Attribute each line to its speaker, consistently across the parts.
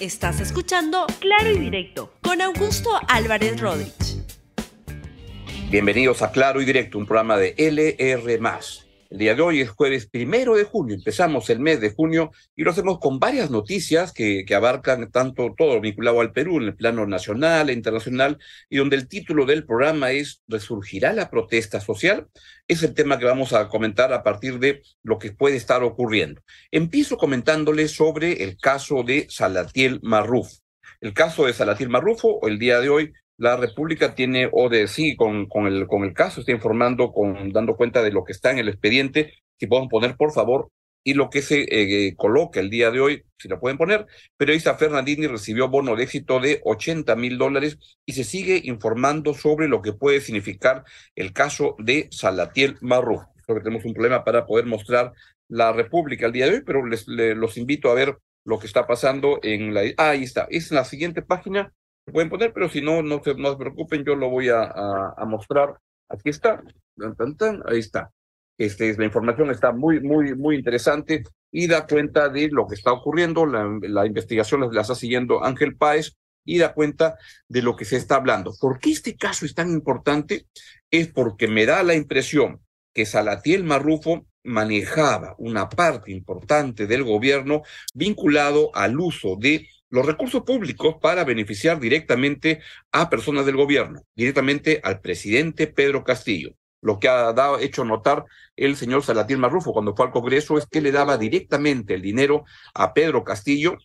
Speaker 1: Estás escuchando Claro y Directo con Augusto Álvarez Rodríguez.
Speaker 2: Bienvenidos a Claro y Directo, un programa de LR. El día de hoy es jueves primero de junio, empezamos el mes de junio y lo hacemos con varias noticias que, abarcan tanto todo vinculado al Perú en el plano nacional e internacional y donde el título del programa es ¿Resurgirá la protesta social? Es el tema que vamos a comentar a partir de lo que puede estar ocurriendo. Empiezo comentándoles sobre el caso de Salatiel Marrufo. El caso de Salatiel Marrufo, el día de hoy la República tiene, o de sí, con, con, el, con el caso, está informando, con, dando cuenta de lo que está en el expediente. Si podemos poner, por favor, y lo que se eh, coloca el día de hoy, si lo pueden poner, periodista Fernandini recibió bono de éxito de 80 mil dólares y se sigue informando sobre lo que puede significar el caso de Salatiel Marrú. Creo que tenemos un problema para poder mostrar la República el día de hoy, pero les, los invito a ver lo que está pasando en la... Ah, ahí está, es en la siguiente página pueden poner, pero si no, no se, no se preocupen, yo lo voy a, a, mostrar. Aquí está, ahí está. Este, la información está muy, muy, muy interesante y da cuenta de lo que está ocurriendo. La, la investigación la está siguiendo Ángel Páez y da cuenta de lo que se está hablando. ¿Por qué este caso es tan importante? Es porque me da la impresión que Salatiel Marrufo manejaba una parte importante del gobierno vinculado al uso de los recursos públicos para beneficiar directamente a personas del gobierno, directamente al presidente Pedro Castillo. Lo que ha dado, hecho notar el señor Salatiel Marrufo cuando fue al Congreso es que le daba directamente el dinero a Pedro Castillo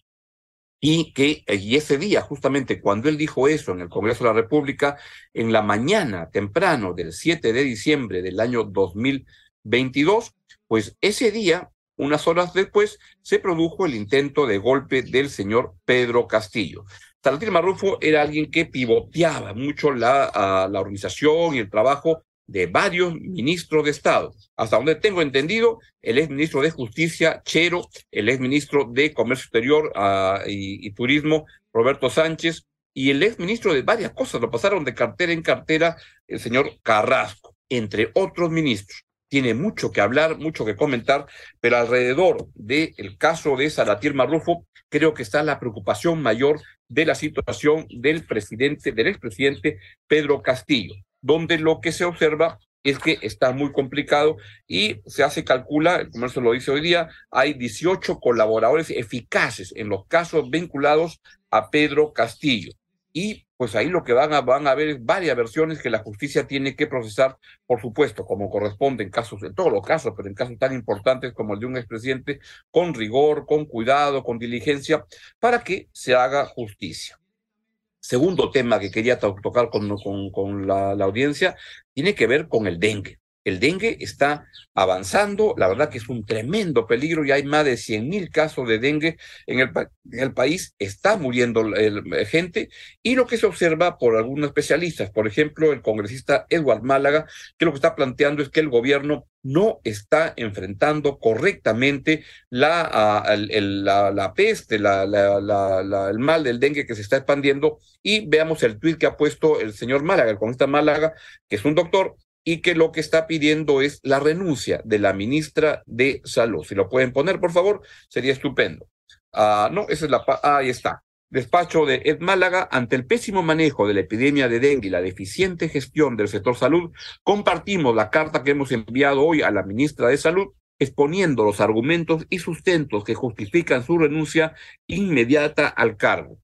Speaker 2: y que y ese día, justamente cuando él dijo eso en el Congreso de la República, en la mañana temprano del 7 de diciembre del año 2022, pues ese día unas horas después se produjo el intento de golpe del señor Pedro Castillo. Salatín Marrufo era alguien que pivoteaba mucho la, la organización y el trabajo de varios ministros de Estado. Hasta donde tengo entendido, el ex ministro de Justicia, Chero, el ex ministro de Comercio Exterior ah, y, y, Turismo, Roberto Sánchez, y el ex ministro de varias cosas, lo pasaron de cartera en cartera el señor Carrasco, entre otros ministros tiene mucho que hablar, mucho que comentar, pero alrededor del caso de Salatiel Marrufo, creo que está la preocupación mayor de la situación del presidente, del expresidente Pedro Castillo, donde lo que se observa es que está muy complicado y se hace calcula, el comercio lo dice hoy día, hay 18 colaboradores eficaces en los casos vinculados a Pedro Castillo. Y pues ahí lo que van a, van a ver es varias versiones que la justicia tiene que procesar, por supuesto, como corresponde en casos, en todos los casos, pero en casos tan importantes como el de un expresidente, con rigor, con cuidado, con diligencia, para que se haga justicia. Segundo tema que quería tocar con, con, con la, la audiencia tiene que ver con el dengue. El dengue está avanzando, la verdad que es un tremendo peligro y hay más de 100 mil casos de dengue en el, país, está muriendo el, gente y lo que se observa por algunos especialistas, por ejemplo, el congresista Edward Málaga, que lo que está planteando es que el gobierno no está enfrentando correctamente la, la, peste, la, el mal del dengue que se está expandiendo. Y veamos el tuit que ha puesto el señor Málaga, el congresista Málaga, que es un doctor, y que lo que está pidiendo es la renuncia de la ministra de Salud. Si lo pueden poner, por favor, sería estupendo. Ah, no, esa es la... Ah, ahí está. Despacho de Ed Málaga, ante el pésimo manejo de la epidemia de dengue y la deficiente gestión del sector salud, compartimos la carta que hemos enviado hoy a la ministra de Salud exponiendo los argumentos y sustentos que justifican su renuncia inmediata al cargo.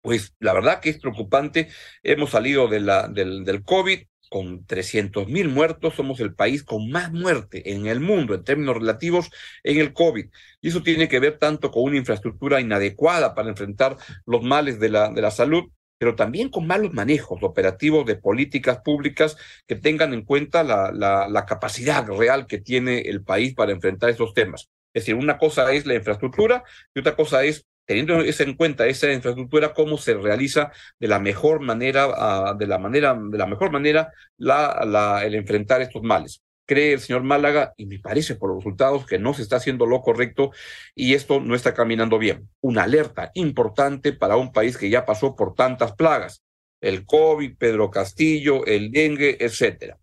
Speaker 2: Pues la verdad que es preocupante. Hemos salido de la, del, del COVID, con 300 mil muertos, somos el país con más muerte en el mundo en términos relativos en el COVID. Y eso tiene que ver tanto con una infraestructura inadecuada para enfrentar los males de la, de la salud, pero también con malos manejos operativos de políticas públicas que tengan en cuenta la, la, la capacidad real que tiene el país para enfrentar esos temas. Es decir, una cosa es la infraestructura y otra cosa es teniendo eso en cuenta esa infraestructura, cómo se realiza de la mejor manera, uh, de la manera, de la mejor manera el enfrentar estos males. Cree el señor Málaga, y me parece por los resultados que no se está haciendo lo correcto y esto no está caminando bien. Una alerta importante para un país que ya pasó por tantas plagas, el COVID, Pedro Castillo, el dengue, etcétera.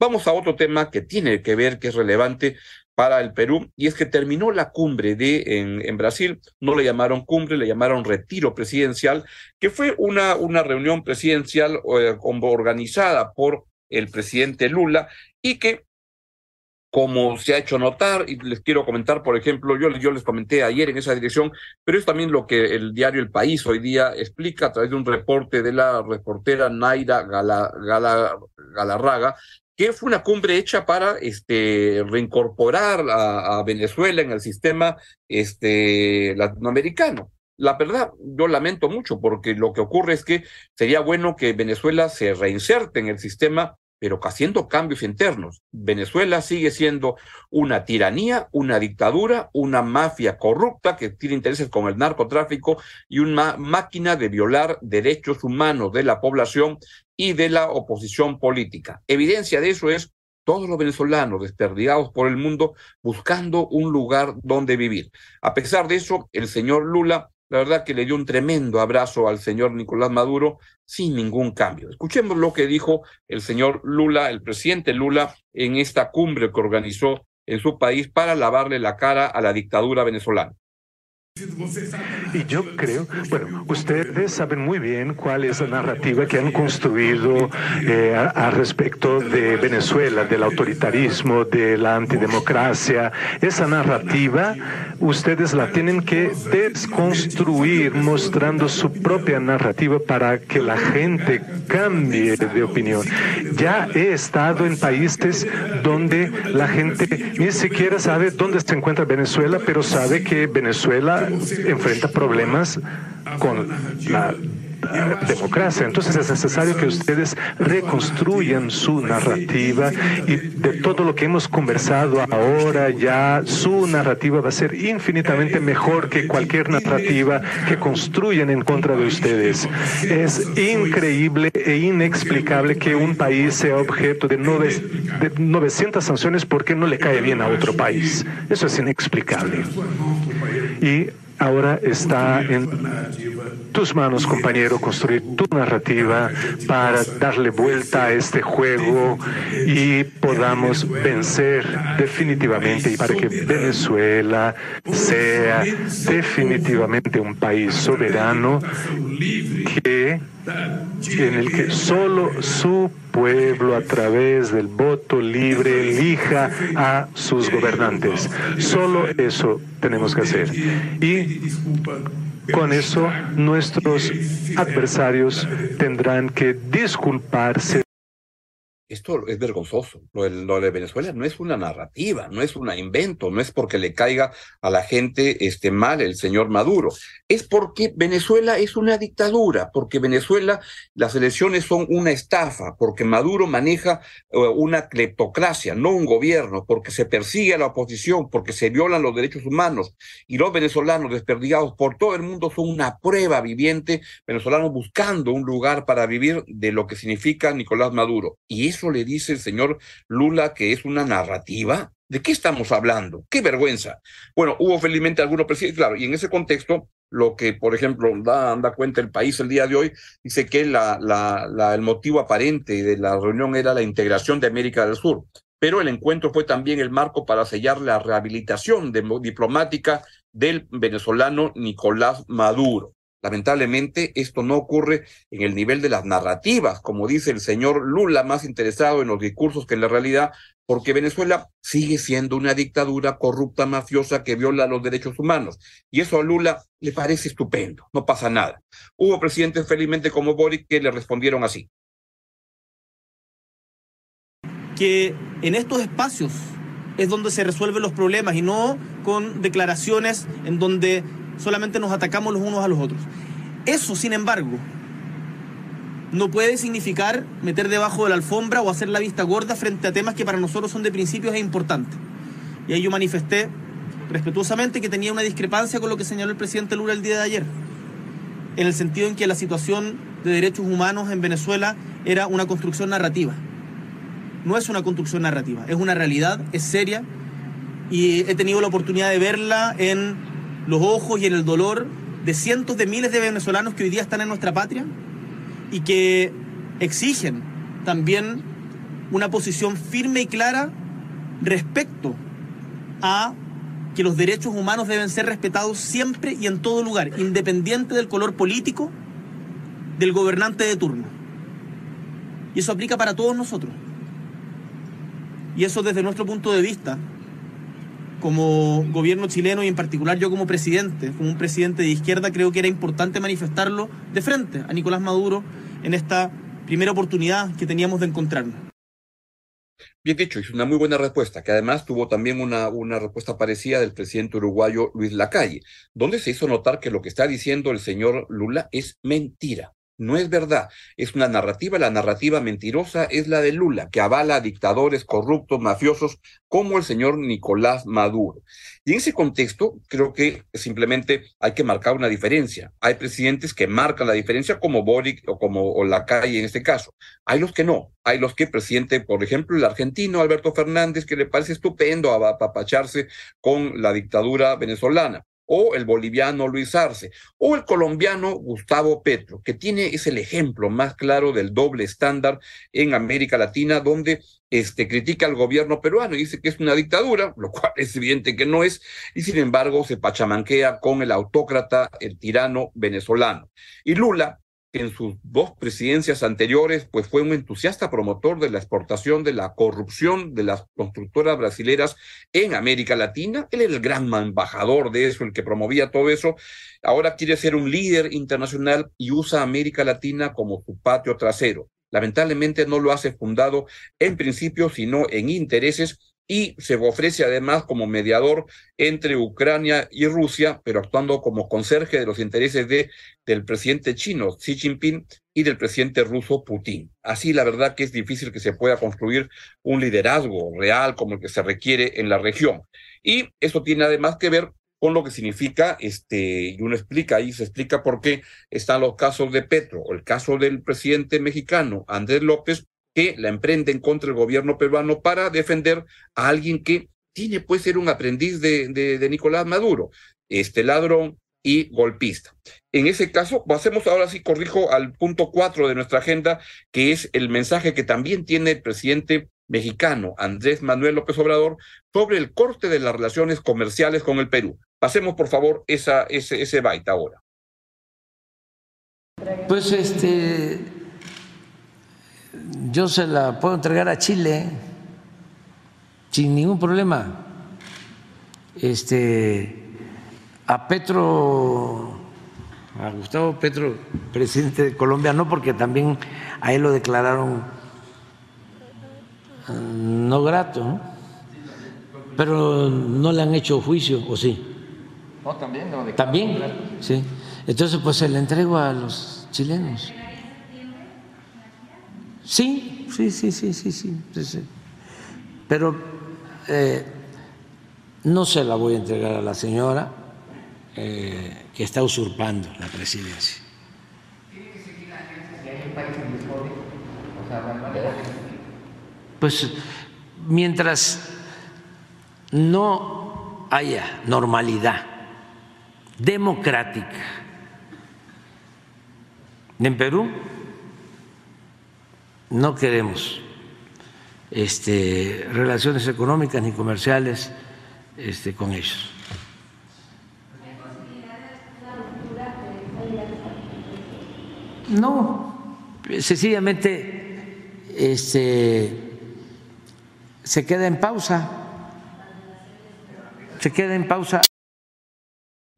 Speaker 2: Vamos a otro tema que tiene que ver, que es relevante para el Perú, y es que terminó la cumbre de en, Brasil, no le llamaron cumbre, le llamaron retiro presidencial, que fue una, una reunión presidencial eh, organizada por el presidente Lula y que como se ha hecho notar, y les quiero comentar, por ejemplo, yo, yo les comenté ayer en esa dirección, pero es también lo que el diario El País hoy día explica a través de un reporte de la reportera Naira Galarraga, que fue una cumbre hecha para este, reincorporar a, Venezuela en el sistema este, latinoamericano. La verdad, yo lamento mucho porque lo que ocurre es que sería bueno que Venezuela se reinserte en el sistema pero haciendo cambios internos. Venezuela sigue siendo una tiranía, una dictadura, una mafia corrupta que tiene intereses con el narcotráfico y una máquina de violar derechos humanos de la población y de la oposición política. Evidencia de eso es todos los venezolanos desperdigados por el mundo buscando un lugar donde vivir. A pesar de eso, el señor Lula la verdad que le dio un tremendo abrazo al señor Nicolás Maduro sin ningún cambio. Escuchemos lo que dijo el señor Lula, el presidente Lula, en esta cumbre que organizó en su país para lavarle la cara a la dictadura venezolana.
Speaker 3: Y yo creo, bueno, ustedes saben muy bien cuál es la narrativa que han construido eh, al respecto de Venezuela, del autoritarismo, de la antidemocracia. Esa narrativa ustedes la tienen que desconstruir mostrando su propia narrativa para que la gente cambie de opinión. Ya he estado en países donde la gente ni siquiera sabe dónde se encuentra Venezuela, pero sabe que Venezuela enfrenta problemas con la democracia. Entonces es necesario que ustedes reconstruyan su narrativa y de todo lo que hemos conversado ahora ya su narrativa va a ser infinitamente mejor que cualquier narrativa que construyan en contra de ustedes. Es increíble e inexplicable que un país sea objeto de, de 900 sanciones porque no le cae bien a otro país. Eso es inexplicable. Y ahora está en tus manos, compañero, construir tu narrativa para darle vuelta a este juego y podamos vencer definitivamente y para que Venezuela sea definitivamente un país soberano que en el que solo su pueblo a través del voto libre elija a sus gobernantes. Solo eso tenemos que hacer. Y con eso nuestros adversarios tendrán que disculparse
Speaker 2: esto es vergonzoso. Lo de, Venezuela no es una narrativa, no es un invento, no es porque le caiga a la gente este, mal el señor Maduro. Es porque Venezuela es una dictadura, porque Venezuela las elecciones son una estafa, porque Maduro maneja eh, una cleptocracia, no un gobierno, porque se persigue a la oposición, porque se violan los derechos humanos. Y los venezolanos desperdigados por todo el mundo son una prueba viviente, venezolanos buscando un lugar para vivir de lo que significa Nicolás Maduro. Y eso le dice el señor Lula que es una narrativa. ¿De qué estamos hablando? ¡Qué vergüenza! Bueno, hubo felizmente algunos presidentes, claro, y en ese contexto, lo que, por ejemplo, da, cuenta el país el día de hoy, dice que la, el motivo aparente de la reunión era la integración de América del Sur, pero el encuentro fue también el marco para sellar la rehabilitación diplomática del venezolano Nicolás Maduro. Lamentablemente, esto no ocurre en el nivel de las narrativas, como dice el señor Lula, más interesado en los discursos que en la realidad, porque Venezuela sigue siendo una dictadura corrupta, mafiosa, que viola los derechos humanos. Y eso a Lula le parece estupendo, no pasa nada. Hubo presidentes felizmente como Boric que le respondieron así.
Speaker 4: Que en estos espacios es donde se resuelven los problemas y no con declaraciones en donde solamente nos atacamos los unos a los otros. Eso, sin embargo, no puede significar meter debajo de la alfombra o hacer la vista gorda frente a temas que para nosotros son de principios e importantes. Y ahí yo manifesté respetuosamente que tenía una discrepancia con lo que señaló el presidente Lula el día de ayer, en el sentido en que la situación de derechos humanos en Venezuela era una construcción narrativa. No es una construcción narrativa, es una realidad, es seria, y he tenido la oportunidad de verla en los ojos y en el dolor de cientos de miles de venezolanos que hoy día están en nuestra patria y que exigen también una posición firme y clara respecto a que los derechos humanos deben ser respetados siempre y en todo lugar, independiente del color político del gobernante de turno. Y eso aplica para todos nosotros. Y eso desde nuestro punto de vista, como gobierno chileno y en particular yo como presidente, como un presidente de izquierda, creo que era importante manifestarlo de frente a Nicolás Maduro en esta primera oportunidad que teníamos de encontrarnos.
Speaker 2: Bien dicho, es una muy buena respuesta, que además tuvo también una, una respuesta parecida del presidente uruguayo Luis Lacalle, donde se hizo notar que lo que está diciendo el señor Lula es mentira. No es verdad, es una narrativa, la narrativa mentirosa es la de Lula, que avala a dictadores corruptos, mafiosos, como el señor Nicolás Maduro. Y en ese contexto, creo que simplemente hay que marcar una diferencia. Hay presidentes que marcan la diferencia, como Boric o como o Lacalle en este caso. Hay los que no. Hay los que presidente, por ejemplo, el argentino Alberto Fernández, que le parece estupendo apapacharse con la dictadura venezolana o el boliviano Luis Arce, o el colombiano Gustavo Petro, que tiene, es el ejemplo más claro del doble estándar en América Latina, donde este, critica al gobierno peruano y dice que es una dictadura, lo cual es evidente que no es, y sin embargo se pachamanquea con el autócrata, el tirano venezolano. Y Lula, en sus dos presidencias anteriores, pues fue un entusiasta promotor de la exportación de la corrupción de las constructoras brasileras en América Latina. Él era el gran embajador de eso, el que promovía todo eso. Ahora quiere ser un líder internacional y usa América Latina como su patio trasero. Lamentablemente no lo hace fundado en principio, sino en intereses y se ofrece además como mediador entre Ucrania y Rusia, pero actuando como conserje de los intereses de, del presidente chino Xi Jinping y del presidente ruso Putin. Así la verdad que es difícil que se pueda construir un liderazgo real como el que se requiere en la región. Y eso tiene además que ver con lo que significa, este, y uno explica ahí, se explica por qué están los casos de Petro, el caso del presidente mexicano Andrés López, que la emprenden contra el gobierno peruano para defender a alguien que tiene, puede ser un aprendiz de, Nicolás Maduro, este ladrón y golpista. En ese caso, pasemos ahora sí, corrijo al punto cuatro de nuestra agenda, que es el mensaje que también tiene el presidente mexicano Andrés Manuel López Obrador sobre el corte de las relaciones comerciales con el Perú. Pasemos, por favor, esa, ese, ese byte ahora.
Speaker 5: Pues este, yo se la puedo entregar a Chile sin ningún problema. Este, a Petro, a Gustavo Petro, presidente de Colombia, no porque también a él lo declararon mm, no grato, pero no le han hecho juicio, ¿o sí?
Speaker 6: No, también, no,
Speaker 5: También, sí. Entonces, pues se le entrego a los chilenos. Sí, sí, sí, sí, sí, sí. Pero eh, no se la voy a entregar a la señora eh, que está usurpando la presidencia. Pues mientras no haya normalidad democrática en Perú, no queremos este, relaciones económicas ni comerciales este, con ellos. No, sencillamente este, se queda en pausa, se queda en pausa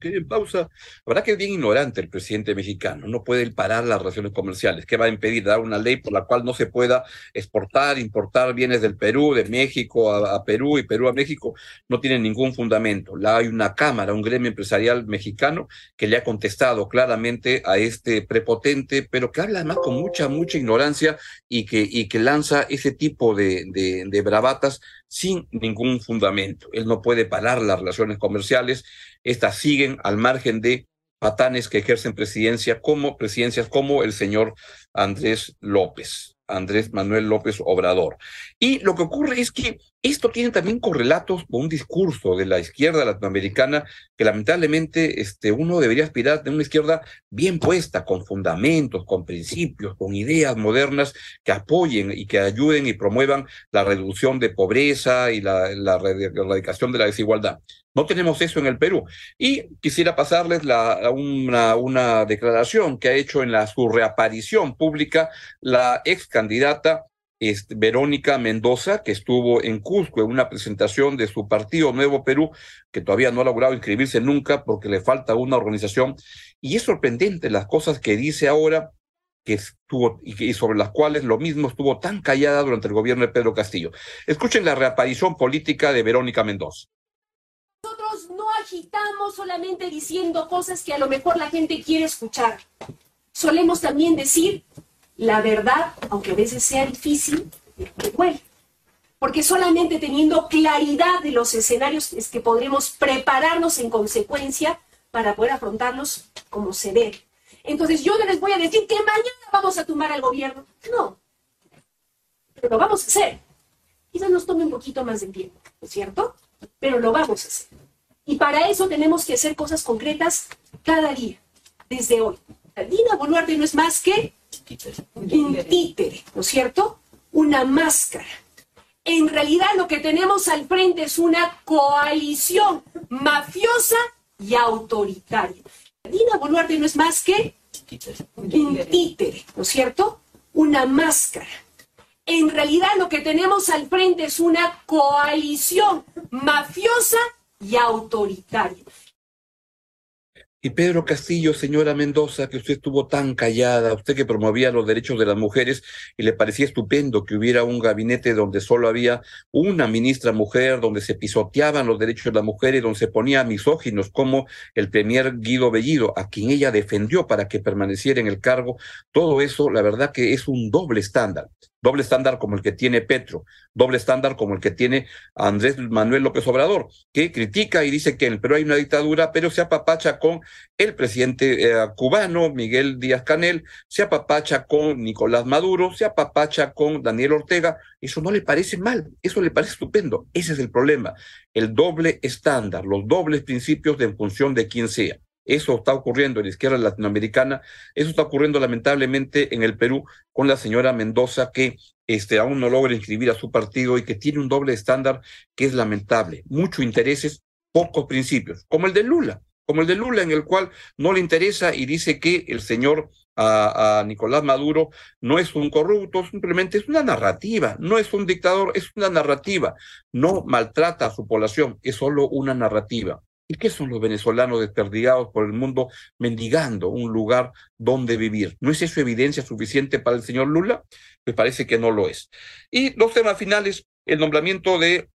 Speaker 2: en pausa. La verdad que es bien ignorante el presidente mexicano. No puede parar las relaciones comerciales. ¿Qué va a impedir? Dar una ley por la cual no se pueda exportar, importar bienes del Perú, de México a, Perú y Perú a México. No tiene ningún fundamento. La, hay una cámara, un gremio empresarial mexicano que le ha contestado claramente a este prepotente, pero que habla además con mucha, mucha ignorancia y que, y que lanza ese tipo de, de, de bravatas sin ningún fundamento. Él no puede parar las relaciones comerciales, estas siguen al margen de patanes que ejercen como presidencias como el señor Andrés López. Andrés Manuel López Obrador. Y lo que ocurre es que esto tiene también correlatos con un discurso de la izquierda latinoamericana que lamentablemente este, uno debería aspirar de una izquierda bien puesta, con fundamentos, con principios, con ideas modernas que apoyen y que ayuden y promuevan la reducción de pobreza y la erradicación de la desigualdad. No tenemos eso en el Perú. Y quisiera pasarles una declaración que ha hecho en la, su reaparición pública la ex candidata este, Verónica Mendoza, que estuvo en Cusco en una presentación de su partido Nuevo Perú, que todavía no ha logrado inscribirse nunca porque le falta una organización. Y es sorprendente las cosas que dice ahora que estuvo y, sobre las cuales lo mismo estuvo tan callada durante el gobierno de Pedro Castillo. Escuchen la reaparición política de Verónica Mendoza.
Speaker 6: Agitamos solamente diciendo cosas que a lo mejor la gente quiere escuchar. Solemos también decir la verdad, aunque a veces sea difícil. Porque solamente teniendo claridad de los escenarios es que podremos prepararnos en consecuencia para poder afrontarlos como se debe. Entonces yo no les voy a decir que mañana vamos a tumbar al gobierno. No. Pero lo vamos a hacer. Quizás nos tome un poquito más de tiempo, ¿no es cierto? Pero lo vamos a hacer. Y para eso tenemos que hacer cosas concretas cada día, desde hoy. Dina Boluarte no es más que un títere, ¿no es cierto? Una máscara. En realidad lo que tenemos al frente es una coalición mafiosa y autoritaria. Dina Boluarte no es más que un títere, ¿no es cierto? Una máscara. En realidad lo que tenemos al frente es una coalición mafiosa y autoritaria.
Speaker 2: Y Pedro Castillo, señora Mendoza, que usted estuvo tan callada, usted que promovía los derechos de las mujeres y le parecía estupendo que hubiera un gabinete donde solo había una ministra mujer, donde se pisoteaban los derechos de las mujeres, donde se ponía misóginos como el premier Guido Bellido, a quien ella defendió para que permaneciera en el cargo. Todo eso, la verdad que es un doble estándar doble estándar como el que tiene Petro, doble estándar como el que tiene Andrés Manuel López Obrador, que critica y dice que en el Perú hay una dictadura, pero se apapacha con el presidente eh, cubano, Miguel Díaz Canel, se apapacha con Nicolás Maduro, se apapacha con Daniel Ortega. Eso no le parece mal, eso le parece estupendo. Ese es el problema, el doble estándar, los dobles principios de en función de quién sea. Eso está ocurriendo en la izquierda latinoamericana, eso está ocurriendo lamentablemente en el Perú con la señora Mendoza que este, aún no logra inscribir a su partido y que tiene un doble estándar que es lamentable. Muchos intereses, pocos principios, como el de Lula, como el de Lula en el cual no le interesa y dice que el señor a, Nicolás Maduro no es un corrupto, simplemente es una narrativa, no es un dictador, es una narrativa, no maltrata a su población, es solo una narrativa. ¿Y qué son los venezolanos desperdigados por el mundo mendigando un lugar donde vivir? ¿No es eso evidencia suficiente para el señor Lula? Me parece que no lo es. Y los temas finales, el nombramiento de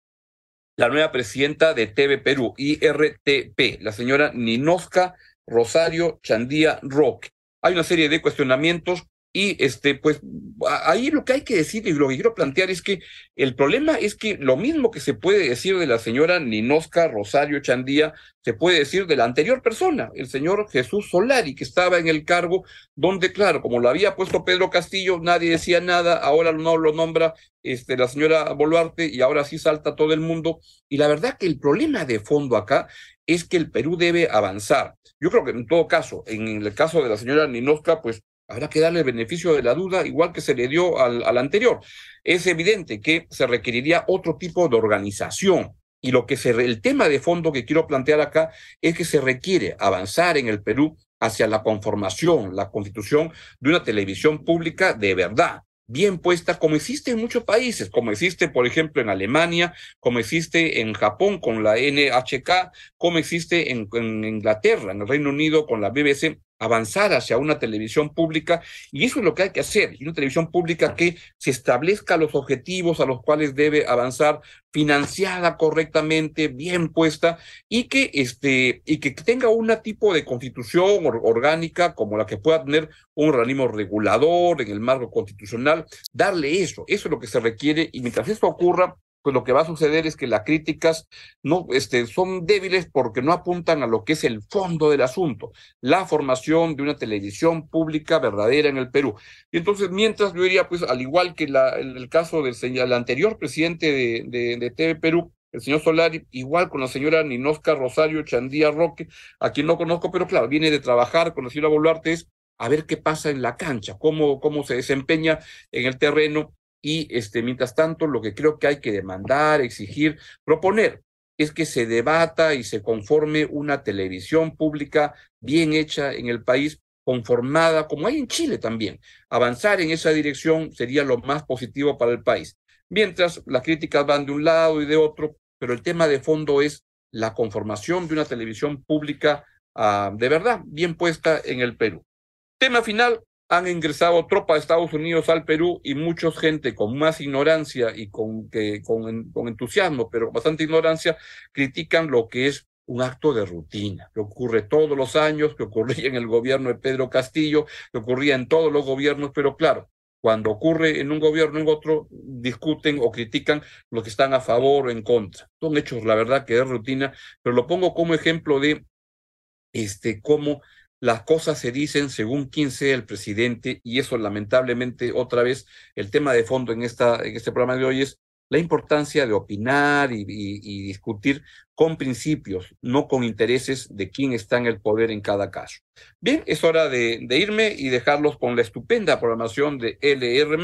Speaker 2: la nueva presidenta de TV Perú, IRTP, la señora Ninosca Rosario Chandía Roque. Hay una serie de cuestionamientos y este, pues ahí lo que hay que decir y lo que quiero plantear es que el problema es que lo mismo que se puede decir de la señora Ninosca Rosario Chandía, se puede decir de la anterior persona, el señor Jesús Solari, que estaba en el cargo donde, claro, como lo había puesto Pedro Castillo, nadie decía nada, ahora no lo nombra este, la señora Boluarte y ahora sí salta todo el mundo. Y la verdad que el problema de fondo acá es que el Perú debe avanzar. Yo creo que en todo caso, en el caso de la señora Ninosca, pues Habrá que darle el beneficio de la duda, igual que se le dio al, anterior. Es evidente que se requeriría otro tipo de organización. Y lo que se, el tema de fondo que quiero plantear acá es que se requiere avanzar en el Perú hacia la conformación, la constitución de una televisión pública de verdad, bien puesta, como existe en muchos países, como existe, por ejemplo, en Alemania, como existe en Japón con la NHK, como existe en Inglaterra, en el Reino Unido con la BBC avanzar hacia una televisión pública y eso es lo que hay que hacer, y una televisión pública que se establezca los objetivos a los cuales debe avanzar, financiada correctamente, bien puesta y que este y que tenga un tipo de constitución orgánica como la que pueda tener un organismo regulador en el marco constitucional, darle eso, eso es lo que se requiere y mientras eso ocurra pues lo que va a suceder es que las críticas no este, son débiles porque no apuntan a lo que es el fondo del asunto, la formación de una televisión pública verdadera en el Perú. Y entonces, mientras yo diría, pues al igual que la, el, caso del el anterior presidente de, de, de TV Perú, el señor Solari, igual con la señora Ninosca Rosario Chandía Roque, a quien no conozco, pero claro, viene de trabajar con la señora Boluarte, es a ver qué pasa en la cancha, cómo, cómo se desempeña en el terreno y este, mientras tanto lo que creo que hay que demandar, exigir, proponer es que se debata y se conforme una televisión pública bien hecha en el país, conformada como hay en Chile también. Avanzar en esa dirección sería lo más positivo para el país. Mientras las críticas van de un lado y de otro, pero el tema de fondo es la conformación de una televisión pública ah, de verdad bien puesta en el Perú. Tema final, han ingresado tropas de Estados Unidos al Perú y mucha gente con más ignorancia y con, que, con, con entusiasmo, pero bastante ignorancia, critican lo que es un acto de rutina, que ocurre todos los años, que ocurría en el gobierno de Pedro Castillo, que ocurría en todos los gobiernos, pero claro, cuando ocurre en un gobierno en otro, discuten o critican los que están a favor o en contra. Son hechos, la verdad, que es rutina, pero lo pongo como ejemplo de este, cómo las cosas se dicen según quién sea el presidente y eso lamentablemente otra vez el tema de fondo en, esta, en este programa de hoy es la importancia de opinar y, discutir con principios, no con intereses de quién está en el poder en cada caso. Bien, es hora de, de irme y dejarlos con la estupenda programación de LR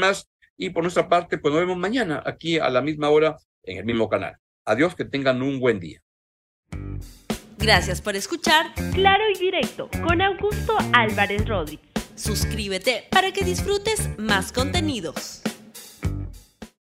Speaker 2: y por nuestra parte, pues nos vemos mañana aquí a la misma hora en el mismo canal. Adiós, que tengan un buen día.
Speaker 1: Gracias por escuchar Claro y Directo con Augusto Álvarez Rodríguez. Suscríbete para que disfrutes más contenidos.